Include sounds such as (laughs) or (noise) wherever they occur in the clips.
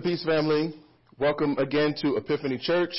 And peace, family. Welcome again to Epiphany Church.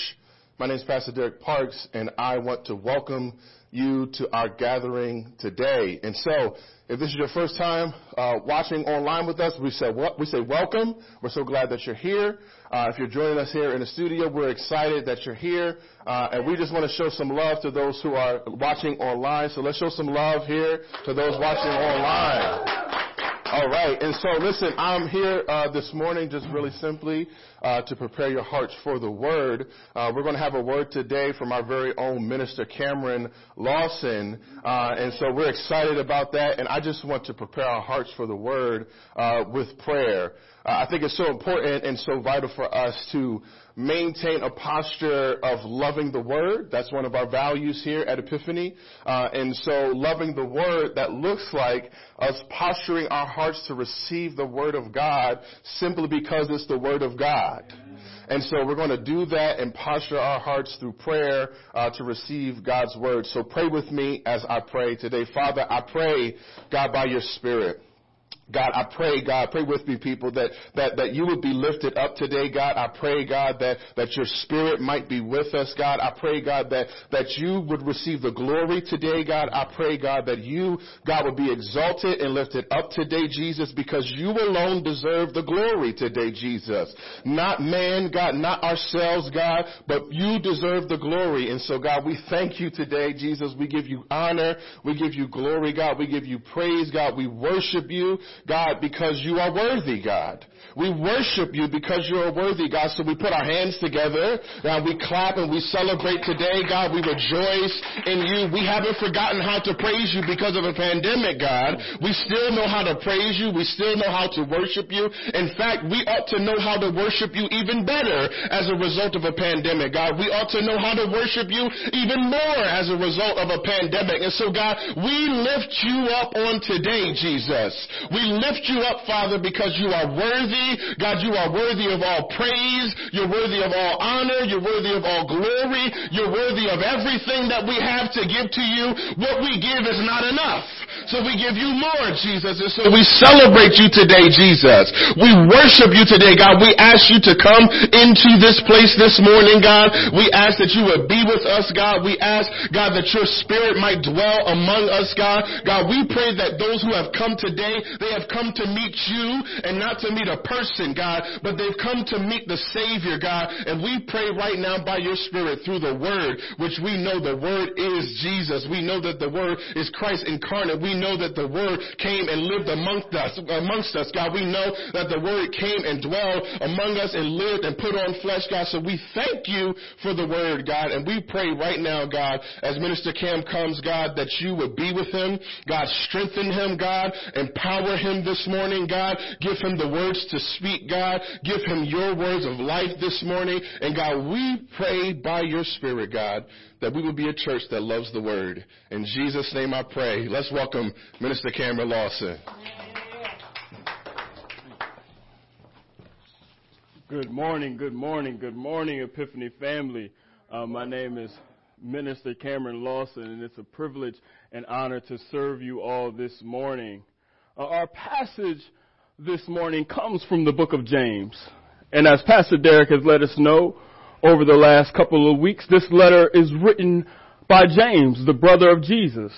My name is Pastor Derek Parks, and I want to welcome you to our gathering today. And so, if this is your first time uh, watching online with us, we say we say welcome. We're so glad that you're here. Uh, if you're joining us here in the studio, we're excited that you're here, uh, and we just want to show some love to those who are watching online. So let's show some love here to those watching online. All right. And so, listen, I'm here uh, this morning just really simply uh, to prepare your hearts for the word. Uh, we're going to have a word today from our very own minister, Cameron Lawson. Uh, and so we're excited about that. And I just want to prepare our hearts for the word uh, with prayer. Uh, I think it's so important and so vital for us to maintain a posture of loving the Word. That's one of our values here at Epiphany. Uh, and so loving the Word, that looks like us posturing our hearts to receive the Word of God simply because it's the Word of God. And so we're going to do that and posture our hearts through prayer uh, to receive God's Word. So pray with me as I pray today. Father, I pray, God, by your Spirit. God, I pray, God, pray with me, people, that, that, that you would be lifted up today, God. I pray, God, that, that your spirit might be with us, God. I pray, God, that, that you would receive the glory today, God. I pray, God, that you, God, would be exalted and lifted up today, Jesus, because you alone deserve the glory today, Jesus. Not man, God, not ourselves, God, but you deserve the glory. And so, God, we thank you today, Jesus. We give you honor. We give you glory, God. We give you praise, God. We worship you. God, because you are worthy, God. We worship you because you are worthy, God. So we put our hands together, and we clap and we celebrate today, God. We rejoice in you. We haven't forgotten how to praise you because of a pandemic, God. We still know how to praise you. We still know how to worship you. In fact, we ought to know how to worship you even better as a result of a pandemic, God. We ought to know how to worship you even more as a result of a pandemic. And so, God, we lift you up on today, Jesus. We lift you up, Father, because you are worthy. God, you are worthy of all praise. You're worthy of all honor. You're worthy of all glory. You're worthy of everything that we have to give to you. What we give is not enough. So we give you more, Jesus. And so we celebrate you today, Jesus. We worship you today, God. We ask you to come into this place this morning, God. We ask that you would be with us, God. We ask, God, that your spirit might dwell among us, God. God, we pray that those who have come today, they have come to meet you and not to meet a person, God, but they've come to meet the Savior, God. And we pray right now by your spirit through the word, which we know the word is Jesus. We know that the word is Christ incarnate. We know that the Word came and lived amongst us, amongst us, God. We know that the Word came and dwelled among us and lived and put on flesh, God. So we thank you for the Word, God. And we pray right now, God, as Minister Cam comes, God, that you would be with him. God, strengthen him, God. Empower him this morning, God. Give him the words to speak, God. Give him your words of life this morning. And God, we pray by your Spirit, God, that we would be a church that loves the word. In Jesus' name I pray. Let's welcome Minister Cameron Lawson. Good morning, good morning, good morning, Epiphany family. Uh, my name is Minister Cameron Lawson, and it's a privilege and honor to serve you all this morning. Uh, our passage this morning comes from the book of James. And as Pastor Derek has let us know, over the last couple of weeks. This letter is written by James, the brother of Jesus.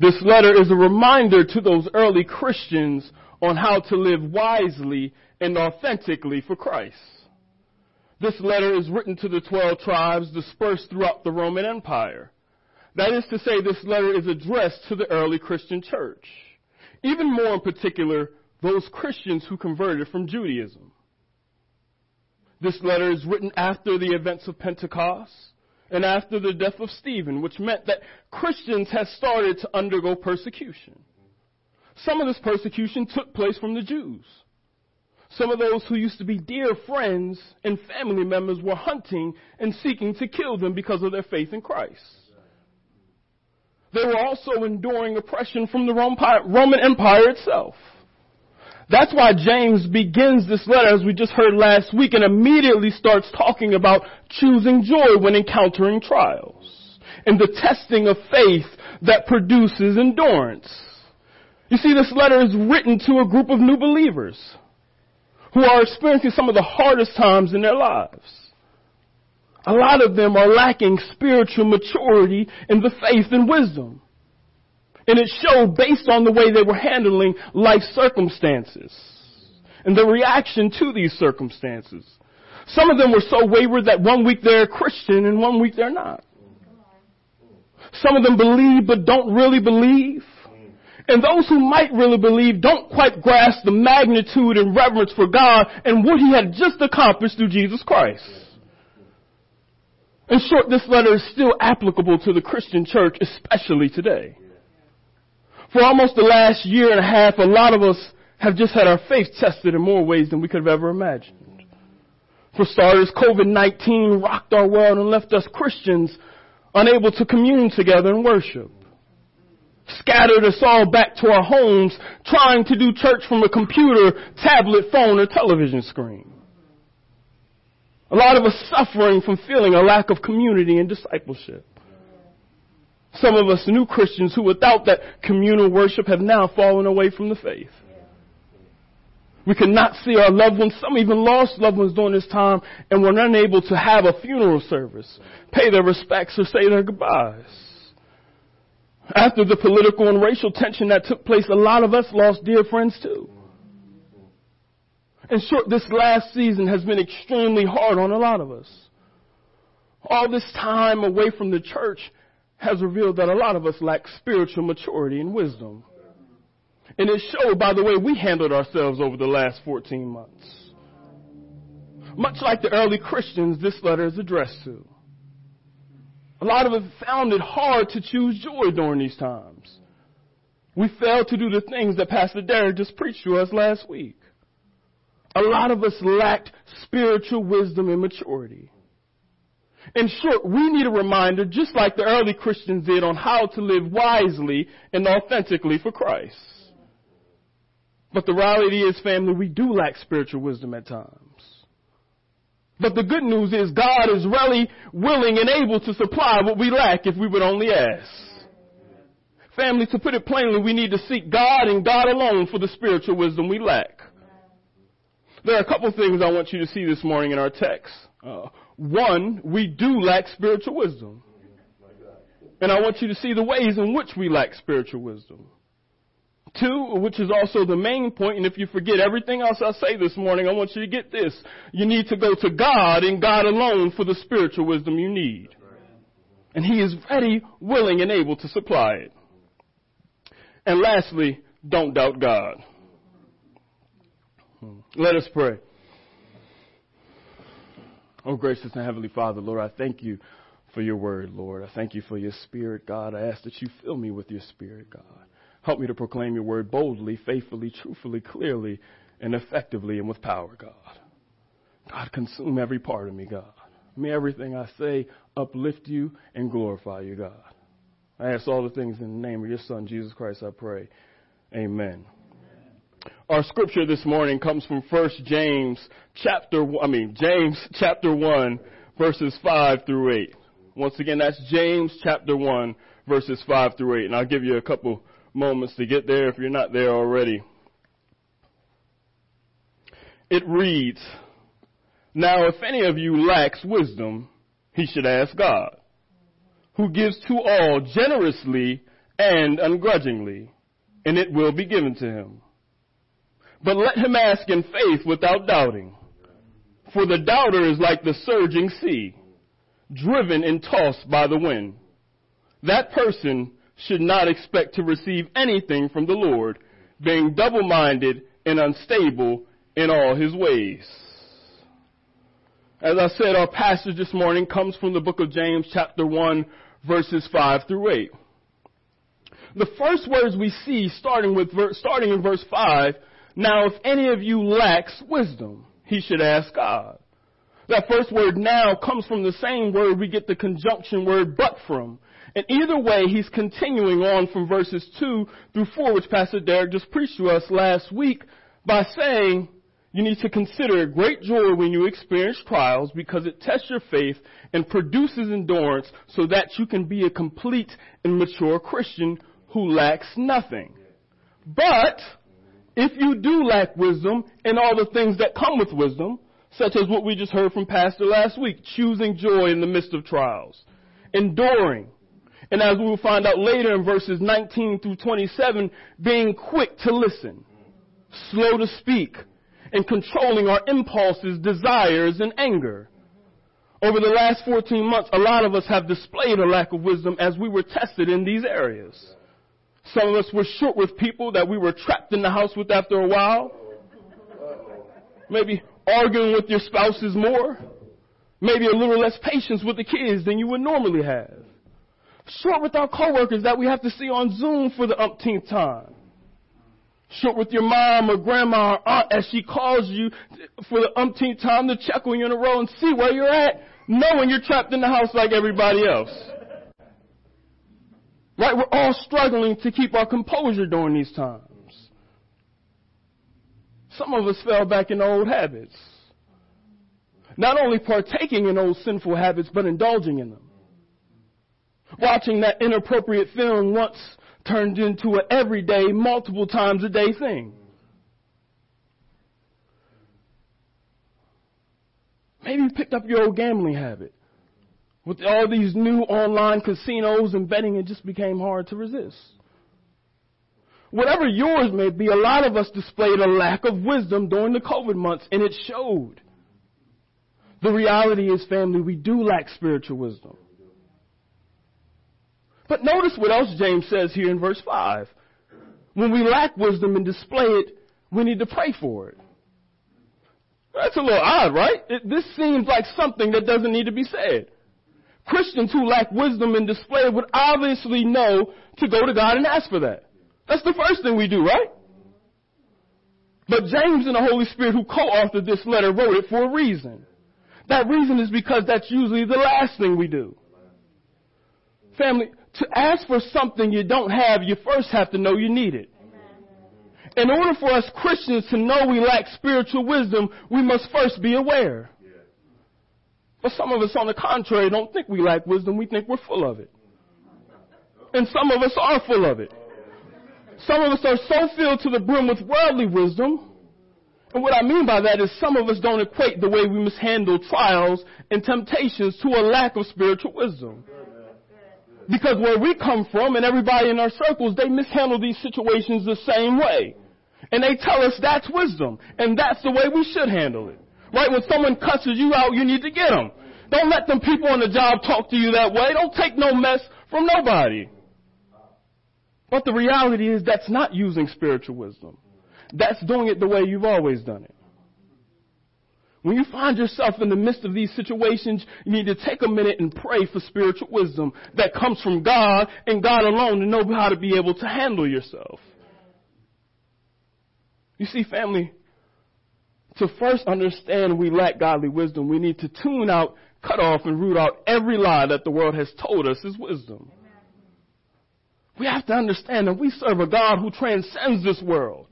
This letter is a reminder to those early Christians on how to live wisely and authentically for Christ. This letter is written to the 12 tribes dispersed throughout the Roman Empire. That is to say, this letter is addressed to the early Christian church. Even more in particular, those Christians who converted from Judaism. This letter is written after the events of Pentecost and after the death of Stephen, which meant that Christians had started to undergo persecution. Some of this persecution took place from the Jews. Some of those who used to be dear friends and family members were hunting and seeking to kill them because of their faith in Christ. They were also enduring oppression from the Roman Empire itself. That's why James begins this letter, as we just heard last week, and immediately starts talking about choosing joy when encountering trials and the testing of faith that produces endurance. You see, this letter is written to a group of new believers who are experiencing some of the hardest times in their lives. A lot of them are lacking spiritual maturity in the faith and wisdom. And it showed based on the way they were handling life circumstances and the reaction to these circumstances. Some of them were so wayward that one week they're a Christian and one week they're not. Some of them believe but don't really believe. And those who might really believe don't quite grasp the magnitude and reverence for God and what He had just accomplished through Jesus Christ. In short, this letter is still applicable to the Christian church, especially today. For almost the last year and a half, a lot of us have just had our faith tested in more ways than we could have ever imagined. For starters, COVID-19 rocked our world and left us Christians unable to commune together and worship. Scattered us all back to our homes trying to do church from a computer, tablet, phone, or television screen. A lot of us suffering from feeling a lack of community and discipleship. Some of us new Christians who without that communal worship have now fallen away from the faith. We cannot see our loved ones, some even lost loved ones during this time, and were unable to have a funeral service, pay their respects, or say their goodbyes. After the political and racial tension that took place, a lot of us lost dear friends too. In short, this last season has been extremely hard on a lot of us. All this time away from the church has revealed that a lot of us lack spiritual maturity and wisdom. And it showed by the way we handled ourselves over the last 14 months. Much like the early Christians this letter is addressed to. A lot of us found it hard to choose joy during these times. We failed to do the things that Pastor Derek just preached to us last week. A lot of us lacked spiritual wisdom and maturity. In short, we need a reminder, just like the early Christians did, on how to live wisely and authentically for Christ. But the reality is, family, we do lack spiritual wisdom at times. But the good news is God is really willing and able to supply what we lack if we would only ask. Family, to put it plainly, we need to seek God and God alone for the spiritual wisdom we lack. There are a couple things I want you to see this morning in our text. Uh, one, we do lack spiritual wisdom. And I want you to see the ways in which we lack spiritual wisdom. Two, which is also the main point, and if you forget everything else I say this morning, I want you to get this. You need to go to God and God alone for the spiritual wisdom you need. And He is ready, willing, and able to supply it. And lastly, don't doubt God. Hmm. Let us pray. Oh, gracious and heavenly Father, Lord, I thank you for your word, Lord. I thank you for your spirit, God. I ask that you fill me with your spirit, God. Help me to proclaim your word boldly, faithfully, truthfully, clearly, and effectively, and with power, God. God, consume every part of me, God. May everything I say uplift you and glorify you, God. I ask all the things in the name of your Son, Jesus Christ, I pray. Amen. Our scripture this morning comes from 1 James chapter, I mean, James chapter 1 verses 5 through 8. Once again, that's James chapter 1 verses 5 through 8. And I'll give you a couple moments to get there if you're not there already. It reads, Now if any of you lacks wisdom, he should ask God, who gives to all generously and ungrudgingly, and it will be given to him. But let him ask in faith without doubting. For the doubter is like the surging sea, driven and tossed by the wind. That person should not expect to receive anything from the Lord, being double minded and unstable in all his ways. As I said, our passage this morning comes from the book of James, chapter 1, verses 5 through 8. The first words we see starting with starting in verse 5 now, if any of you lacks wisdom, he should ask God. That first word now comes from the same word we get the conjunction word but from. And either way, he's continuing on from verses 2 through 4, which Pastor Derek just preached to us last week, by saying, you need to consider great joy when you experience trials because it tests your faith and produces endurance so that you can be a complete and mature Christian who lacks nothing. But if you do lack wisdom and all the things that come with wisdom, such as what we just heard from Pastor last week, choosing joy in the midst of trials, enduring, and as we will find out later in verses 19 through 27, being quick to listen, slow to speak, and controlling our impulses, desires, and anger. Over the last 14 months, a lot of us have displayed a lack of wisdom as we were tested in these areas. Some of us were short with people that we were trapped in the house with after a while. Maybe arguing with your spouses more. Maybe a little less patience with the kids than you would normally have. Short with our coworkers that we have to see on Zoom for the umpteenth time. Short with your mom or grandma or aunt as she calls you for the umpteenth time to check on you in a row and see where you're at, knowing you're trapped in the house like everybody else. Right? We're all struggling to keep our composure during these times. Some of us fell back in old habits. Not only partaking in old sinful habits, but indulging in them. Watching that inappropriate film once turned into an everyday, multiple times a day thing. Maybe you picked up your old gambling habit. With all these new online casinos and betting, it just became hard to resist. Whatever yours may be, a lot of us displayed a lack of wisdom during the COVID months, and it showed. The reality is, family, we do lack spiritual wisdom. But notice what else James says here in verse 5. When we lack wisdom and display it, we need to pray for it. That's a little odd, right? It, this seems like something that doesn't need to be said. Christians who lack wisdom and display would obviously know to go to God and ask for that. That's the first thing we do, right? But James and the Holy Spirit who co-authored this letter wrote it for a reason. That reason is because that's usually the last thing we do. Family, to ask for something you don't have, you first have to know you need it. In order for us Christians to know we lack spiritual wisdom, we must first be aware. But some of us, on the contrary, don't think we lack wisdom. We think we're full of it. And some of us are full of it. Some of us are so filled to the brim with worldly wisdom. And what I mean by that is some of us don't equate the way we mishandle trials and temptations to a lack of spiritual wisdom. Because where we come from and everybody in our circles, they mishandle these situations the same way. And they tell us that's wisdom. And that's the way we should handle it. Right? When someone cusses you out, you need to get them. Don't let them people on the job talk to you that way. Don't take no mess from nobody. But the reality is that's not using spiritual wisdom. That's doing it the way you've always done it. When you find yourself in the midst of these situations, you need to take a minute and pray for spiritual wisdom that comes from God and God alone to know how to be able to handle yourself. You see, family, to first understand we lack godly wisdom, we need to tune out, cut off, and root out every lie that the world has told us is wisdom. We have to understand that we serve a God who transcends this world,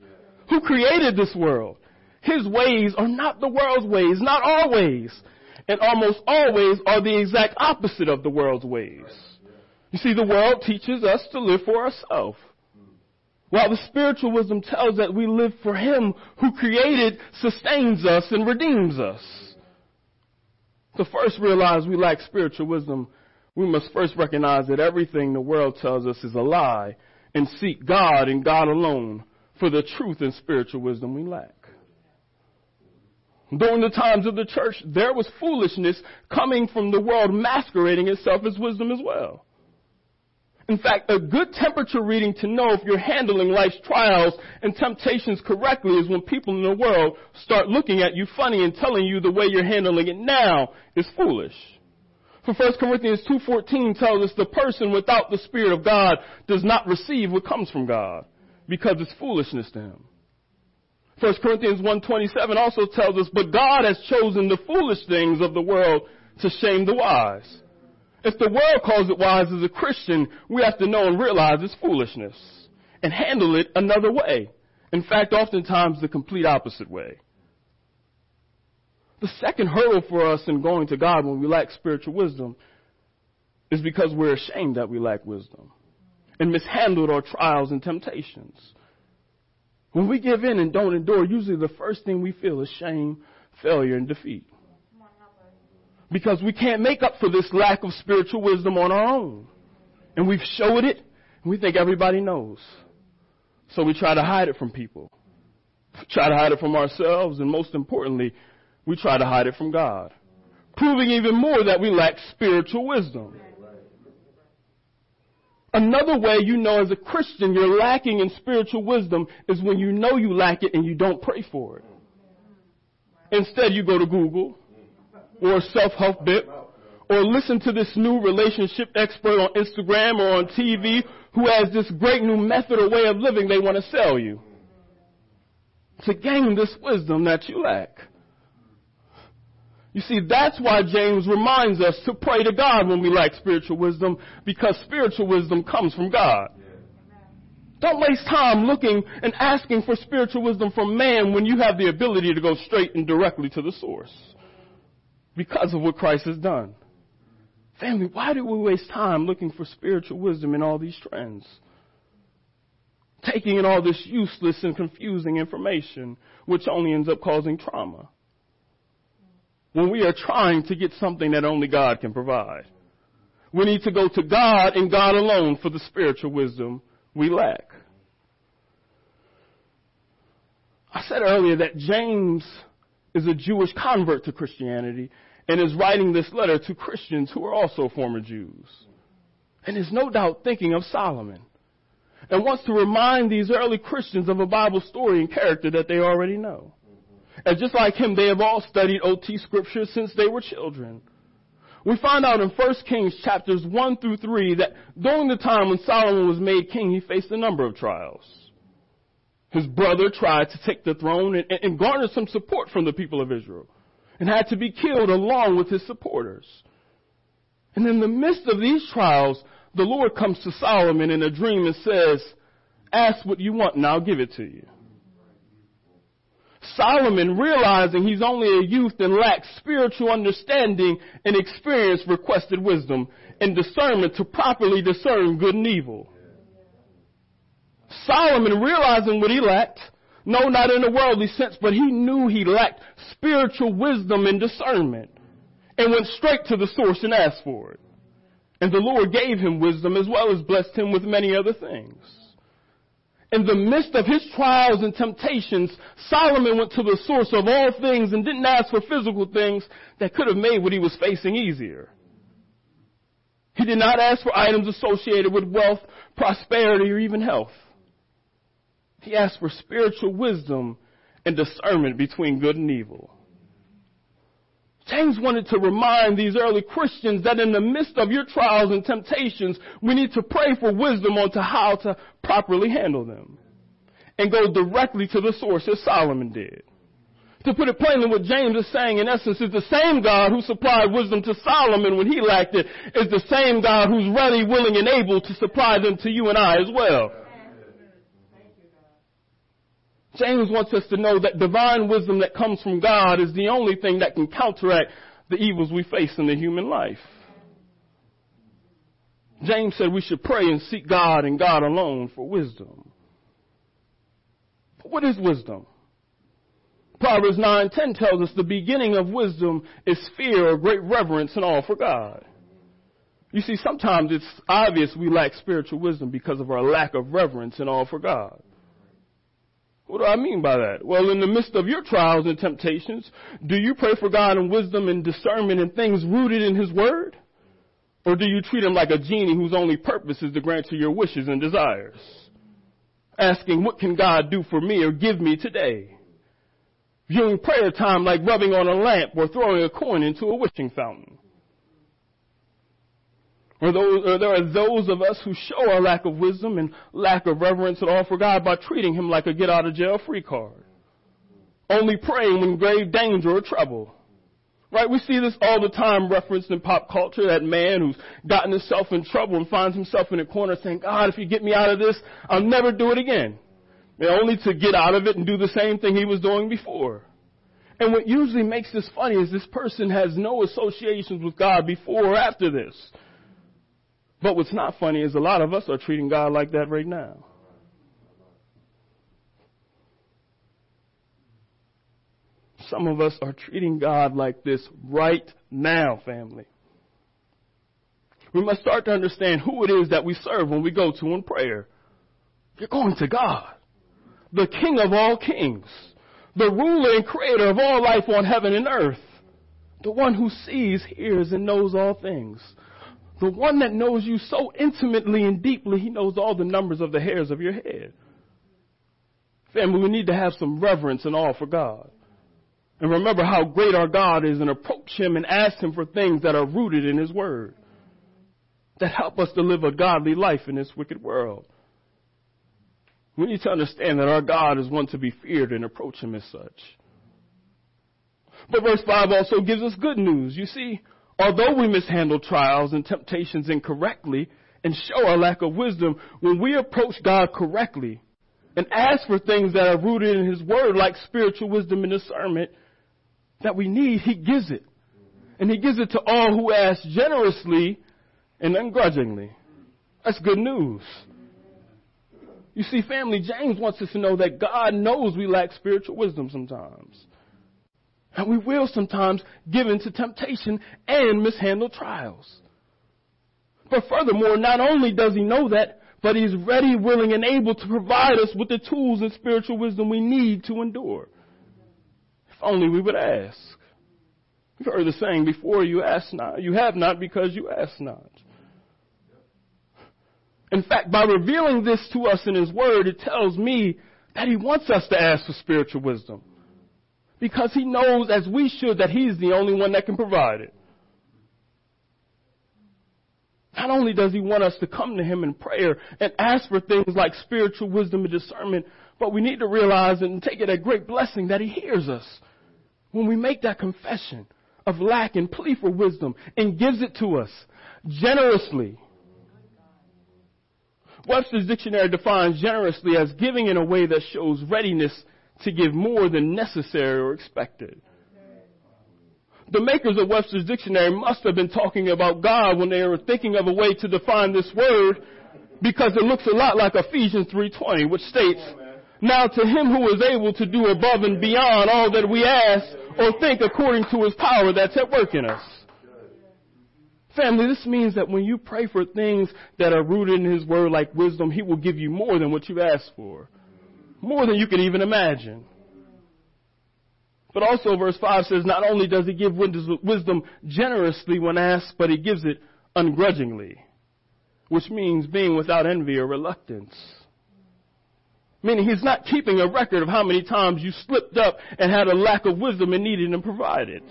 who created this world. His ways are not the world's ways, not our ways, and almost always are the exact opposite of the world's ways. You see, the world teaches us to live for ourselves. While the spiritual wisdom tells that we live for Him who created, sustains us, and redeems us. To first realize we lack spiritual wisdom, we must first recognize that everything the world tells us is a lie and seek God and God alone for the truth and spiritual wisdom we lack. During the times of the church, there was foolishness coming from the world masquerading itself as wisdom as well. In fact, a good temperature reading to know if you're handling life's trials and temptations correctly is when people in the world start looking at you funny and telling you the way you're handling it now is foolish. For 1 Corinthians 2.14 tells us the person without the Spirit of God does not receive what comes from God because it's foolishness to him. 1 Corinthians 1.27 also tells us, but God has chosen the foolish things of the world to shame the wise. If the world calls it wise as a Christian, we have to know and realize it's foolishness and handle it another way. In fact, oftentimes the complete opposite way. The second hurdle for us in going to God when we lack spiritual wisdom is because we're ashamed that we lack wisdom and mishandled our trials and temptations. When we give in and don't endure, usually the first thing we feel is shame, failure, and defeat. Because we can't make up for this lack of spiritual wisdom on our own. And we've showed it, and we think everybody knows. So we try to hide it from people. We (laughs) try to hide it from ourselves, and most importantly, we try to hide it from God. Proving even more that we lack spiritual wisdom. Another way you know as a Christian you're lacking in spiritual wisdom is when you know you lack it and you don't pray for it. Instead, you go to Google or self-help bit or listen to this new relationship expert on Instagram or on TV who has this great new method or way of living they want to sell you to gain this wisdom that you lack. You see, that's why James reminds us to pray to God when we lack spiritual wisdom, because spiritual wisdom comes from God. Don't waste time looking and asking for spiritual wisdom from man when you have the ability to go straight and directly to the source. Because of what Christ has done. Family, why do we waste time looking for spiritual wisdom in all these trends? Taking in all this useless and confusing information, which only ends up causing trauma when we are trying to get something that only God can provide. We need to go to God and God alone for the spiritual wisdom we lack. I said earlier that James is a Jewish convert to Christianity and is writing this letter to Christians who are also former Jews. And is no doubt thinking of Solomon and wants to remind these early Christians of a Bible story and character that they already know. And just like him, they have all studied OT scriptures since they were children. We find out in 1 Kings chapters 1 through 3 that during the time when Solomon was made king, he faced a number of trials. His brother tried to take the throne and, and garner some support from the people of Israel and had to be killed along with his supporters. And in the midst of these trials, the Lord comes to Solomon in a dream and says, ask what you want and I'll give it to you. Solomon, realizing he's only a youth and lacks spiritual understanding and experience, requested wisdom and discernment to properly discern good and evil. Solomon, realizing what he lacked, no, not in a worldly sense, but he knew he lacked spiritual wisdom and discernment and went straight to the source and asked for it. And the Lord gave him wisdom as well as blessed him with many other things in the midst of his trials and temptations, Solomon went to the source of all things and didn't ask for physical things that could have made what he was facing easier. He did not ask for items associated with wealth, prosperity, or even health. He asked for spiritual wisdom and discernment between good and evil. James wanted to remind these early Christians that in the midst of your trials and temptations, we need to pray for wisdom on to how to properly handle them. And go directly to the source as Solomon did. To put it plainly, what James is saying in essence is the same God who supplied wisdom to Solomon when he lacked it is the same God who's ready, willing, and able to supply them to you and I as well. James wants us to know that divine wisdom that comes from God is the only thing that can counteract the evils we face in the human life. James said we should pray and seek God and God alone for wisdom. But what is wisdom? Proverbs 9:10 tells us the beginning of wisdom is fear or great reverence and awe for God. You see, sometimes it's obvious we lack spiritual wisdom because of our lack of reverence and awe for God. What do I mean by that? Well, in the midst of your trials and temptations, do you pray for God and wisdom and discernment and things rooted in His Word? Or do you treat Him like a genie whose only purpose is to grant you your wishes and desires? Asking, what can God do for me or give me today? Viewing prayer time like rubbing on a lamp or throwing a coin into a wishing fountain. Or, those, or there are those of us who show our lack of wisdom and lack of reverence at all for God by treating Him like a get out of jail free card. Only praying when grave danger or trouble. Right? We see this all the time referenced in pop culture, that man who's gotten himself in trouble and finds himself in a corner saying, God, if you get me out of this, I'll never do it again. And only to get out of it and do the same thing he was doing before. And what usually makes this funny is this person has no associations with God before or after this. But what's not funny is a lot of us are treating God like that right now. some of us are treating God like this right now, family. We must start to understand who it is that we serve when we go to in prayer. You're going to God, the King of all kings, the ruler and creator of all life on heaven and earth, the one who sees, hears, and knows all things. The one that knows you so intimately and deeply, he knows all the numbers of the hairs of your head. Family, we need to have some reverence and awe for God. And remember how great our God is and approach Him and ask Him for things that are rooted in His Word. That help us to live a godly life in this wicked world. We need to understand that our God is one to be feared and approach Him as such. But verse 5 also gives us good news. You see, although we mishandle trials and temptations incorrectly and show our lack of wisdom, when we approach God correctly and ask for things that are rooted in His Word, like spiritual wisdom and discernment, that we need, He gives it. And He gives it to all who ask generously and ungrudgingly. That's good news. You see, family, James wants us to know that God knows we lack spiritual wisdom sometimes. And we will sometimes give in to temptation and mishandle trials. But furthermore, not only does he know that, but he's ready, willing, and able to provide us with the tools and spiritual wisdom we need to endure. If only we would ask. You've heard the saying before, you ask not, you have not because you ask not. In fact, by revealing this to us in His Word, it tells me that He wants us to ask for spiritual wisdom. Because He knows, as we should, that He's the only one that can provide it. Not only does He want us to come to Him in prayer and ask for things like spiritual wisdom and discernment, but we need to realize and take it a great blessing that He hears us when we make that confession of lack and plea for wisdom and gives it to us generously. Webster's dictionary defines generously as giving in a way that shows readiness to give more than necessary or expected. The makers of Webster's dictionary must have been talking about God when they were thinking of a way to define this word because it looks a lot like Ephesians 3:20 which states, "Now to him who is able to do above and beyond all that we ask or think according to his power that's at work in us." Family, this means that when you pray for things that are rooted in His Word like wisdom, He will give you more than what you've asked for. More than you can even imagine. But also verse 5 says, not only does He give wisdom generously when asked, but He gives it ungrudgingly. Which means being without envy or reluctance. Meaning He's not keeping a record of how many times you slipped up and had a lack of wisdom and needed Him provided.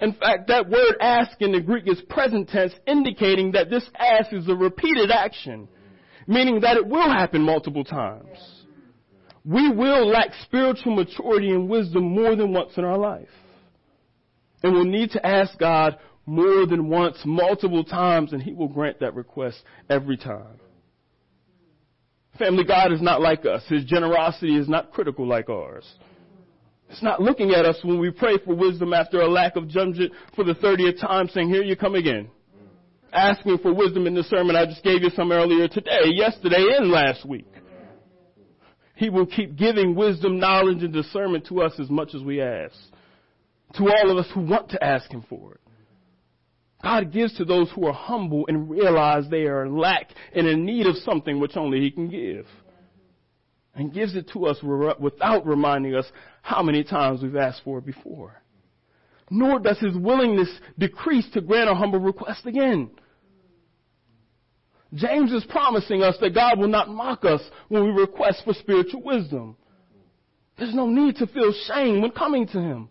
In fact, that word ask in the Greek is present tense, indicating that this ask is a repeated action, meaning that it will happen multiple times. We will lack spiritual maturity and wisdom more than once in our life. And we'll need to ask God more than once, multiple times, and He will grant that request every time. Family, God is not like us. His generosity is not critical like ours. It's not looking at us when we pray for wisdom after a lack of judgment for the 30th time saying, here you come again. Asking for wisdom in the sermon. I just gave you some earlier today, yesterday, and last week. He will keep giving wisdom, knowledge, and discernment to us as much as we ask. To all of us who want to ask Him for it. God gives to those who are humble and realize they are in lack and in need of something which only He can give and gives it to us without reminding us how many times we've asked for it before. Nor does his willingness decrease to grant a humble request again. James is promising us that God will not mock us when we request for spiritual wisdom. There's no need to feel shame when coming to him.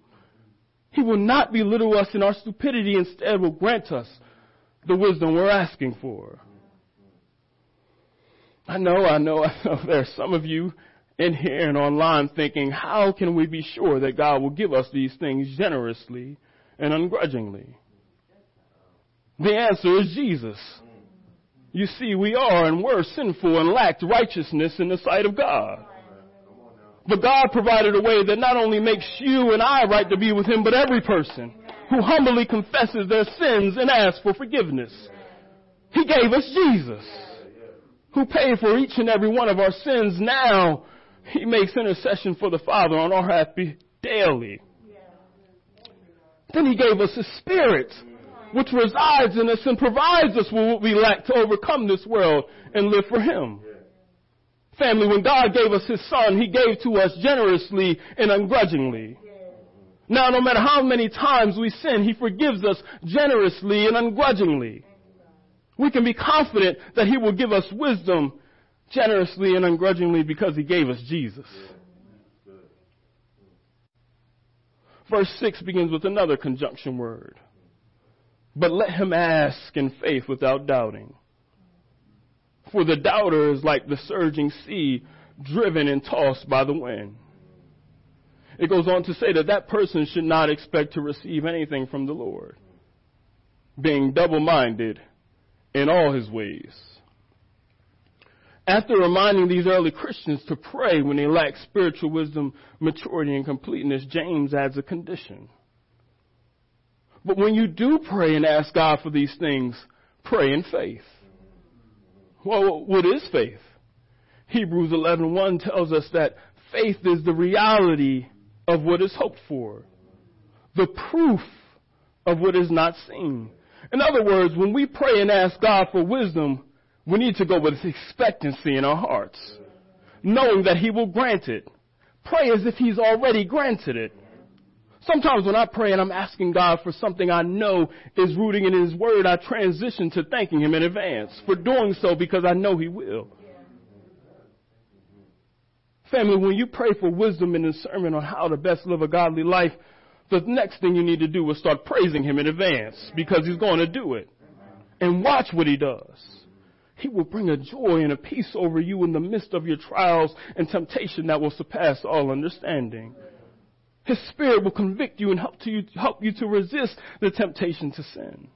He will not belittle us in our stupidity, instead will grant us the wisdom we're asking for. I know, I know, I know (laughs) there are some of you in here and online thinking, how can we be sure that God will give us these things generously and ungrudgingly? The answer is Jesus. You see, we are and were sinful and lacked righteousness in the sight of God. But God provided a way that not only makes you and I right to be with Him, but every person who humbly confesses their sins and asks for forgiveness. He gave us Jesus who paid for each and every one of our sins. Now he makes intercession for the Father on our, happy, daily. Then he gave us his spirit, which resides in us and provides us with what we lack to overcome this world and live for him. Family, when God gave us his son, he gave to us generously and ungrudgingly. Now, no matter how many times we sin, he forgives us generously and ungrudgingly. We can be confident that he will give us wisdom generously and ungrudgingly because he gave us Jesus. Verse 6 begins with another conjunction word. But let him ask in faith without doubting. For the doubter is like the surging sea driven and tossed by the wind. It goes on to say that that person should not expect to receive anything from the Lord, being double minded in all his ways. After reminding these early Christians to pray when they lack spiritual wisdom, maturity, and completeness, James adds a condition. But when you do pray and ask God for these things, pray in faith. Well, what is faith? Hebrews 11:1 tells us that faith is the reality of what is hoped for, the proof of what is not seen. In other words, when we pray and ask God for wisdom, we need to go with expectancy in our hearts, knowing that He will grant it. Pray as if He's already granted it. Sometimes when I pray and I'm asking God for something I know is rooting in His Word, I transition to thanking Him in advance for doing so because I know He will. Family, when you pray for wisdom and sermon on how to best live a godly life, the next thing you need to do is start praising Him in advance because He's going to do it. And watch what He does. He will bring a joy and a peace over you in the midst of your trials and temptation that will surpass all understanding. His Spirit will convict you and help, to you, help you to resist the temptation to sin.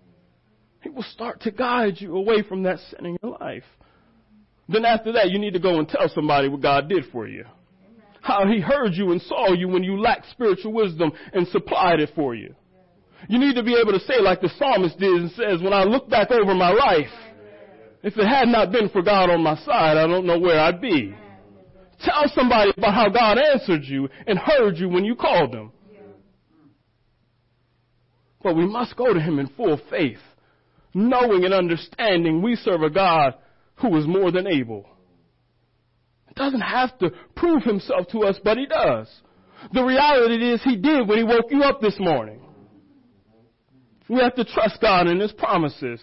He will start to guide you away from that sin in your life. Then after that, you need to go and tell somebody what God did for you. How He heard you and saw you when you lacked spiritual wisdom and supplied it for you. You need to be able to say like the psalmist did and says, when I look back over my life, if it had not been for God on my side, I don't know where I'd be. Tell somebody about how God answered you and heard you when you called Him. But we must go to Him in full faith, knowing and understanding we serve a God who is more than able. He doesn't have to prove Himself to us, but He does. The reality is He did when He woke you up this morning. We have to trust God in His promises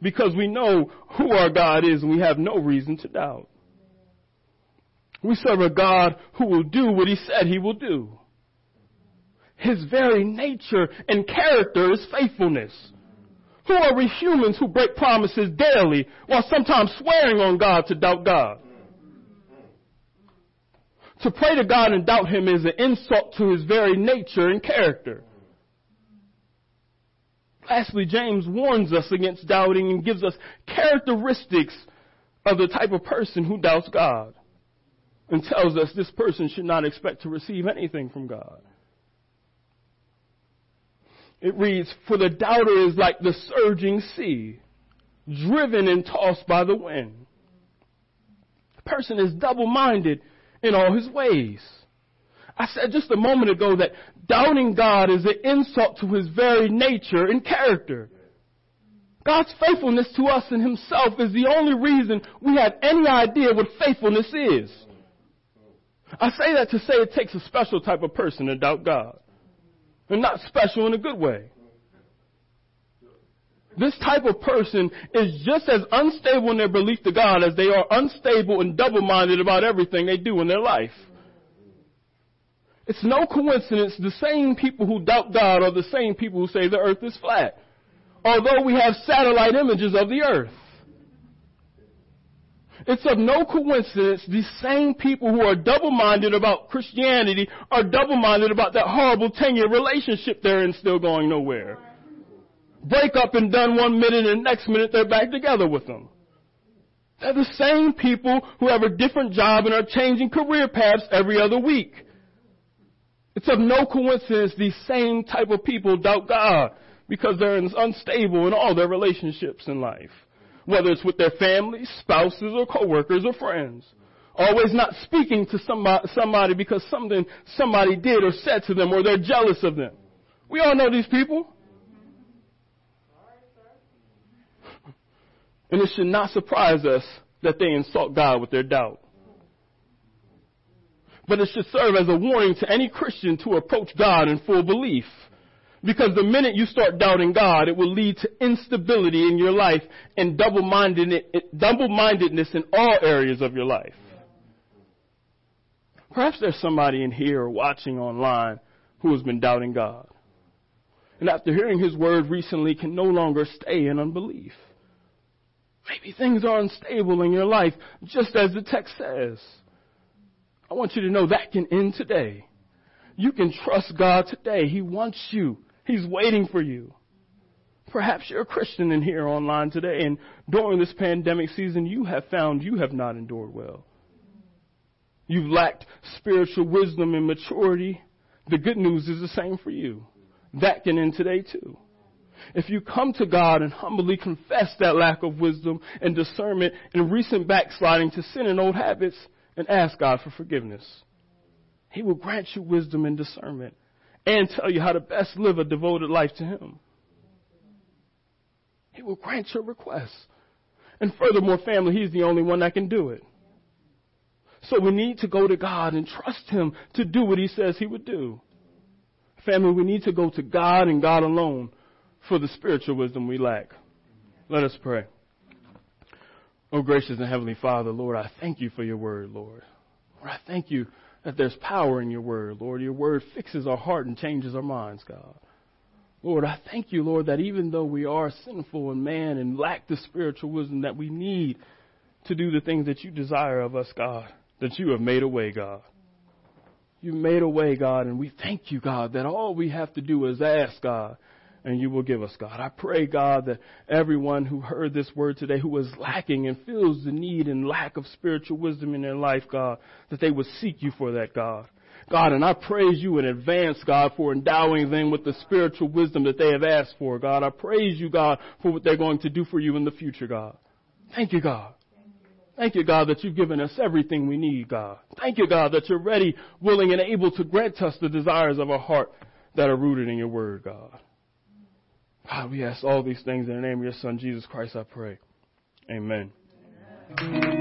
because we know who our God is and we have no reason to doubt. We serve a God who will do what He said He will do. His very nature and character is faithfulness. Who are we humans who break promises daily while sometimes swearing on God to doubt God? To pray to God and doubt Him is an insult to His very nature and character. Lastly, James warns us against doubting and gives us characteristics of the type of person who doubts God and tells us this person should not expect to receive anything from God. It reads, For the doubter is like the surging sea, driven and tossed by the wind. The person is double minded in all his ways. I said just a moment ago that doubting God is an insult to his very nature and character. God's faithfulness to us and himself is the only reason we have any idea what faithfulness is. I say that to say it takes a special type of person to doubt God. And not special in a good way. This type of person is just as unstable in their belief to God as they are unstable and double-minded about everything they do in their life. It's no coincidence the same people who doubt God are the same people who say the earth is flat. Although we have satellite images of the earth. It's of no coincidence these same people who are double-minded about Christianity are double-minded about that horrible 10-year relationship they're in still going nowhere. Break up and done one minute and the next minute they're back together with them. They're the same people who have a different job and are changing career paths every other week. It's of no coincidence these same type of people doubt God because they're unstable in all their relationships in life. Whether it's with their families, spouses, or coworkers or friends. Always not speaking to somebody, somebody because something somebody did or said to them or they're jealous of them. We all know these people. And it should not surprise us that they insult God with their doubt. But it should serve as a warning to any Christian to approach God in full belief. Because the minute you start doubting God, it will lead to instability in your life and double-mindedness in all areas of your life. Perhaps there's somebody in here watching online who has been doubting God. And after hearing his word recently can no longer stay in unbelief. Maybe things are unstable in your life, just as the text says. I want you to know that can end today. You can trust God today. He wants you. He's waiting for you. Perhaps you're a Christian in here online today, and during this pandemic season, you have found you have not endured well. You've lacked spiritual wisdom and maturity. The good news is the same for you. That can end today too. If you come to God and humbly confess that lack of wisdom and discernment and recent backsliding to sin and old habits and ask God for forgiveness, He will grant you wisdom and discernment and tell you how to best live a devoted life to Him. He will grant your requests. And furthermore, family, He's the only one that can do it. So we need to go to God and trust Him to do what He says He would do. Family, we need to go to God and God alone for the spiritual wisdom we lack. Let us pray. Oh, gracious and heavenly Father, Lord, I thank you for your word, Lord. Lord, I thank you that there's power in your word, Lord. Your word fixes our heart and changes our minds, God. Lord, I thank you, Lord, that even though we are sinful and man and lack the spiritual wisdom that we need to do the things that you desire of us, God, that you have made a way, God. You made a way, God, and we thank you, God, that all we have to do is ask, God, and you will give us, God. I pray, God, that everyone who heard this word today who is lacking and feels the need and lack of spiritual wisdom in their life, God, that they would seek you for that, God. God, and I praise you in advance, God, for endowing them with the spiritual wisdom that they have asked for, God. I praise you, God, for what they're going to do for you in the future, God. Thank you, God. Thank you, God, that you've given us everything we need, God. Thank you, God, that you're ready, willing, and able to grant us the desires of our heart that are rooted in your word, God. God, we ask all these things in the name of your Son, Jesus Christ, I pray. Amen. Amen.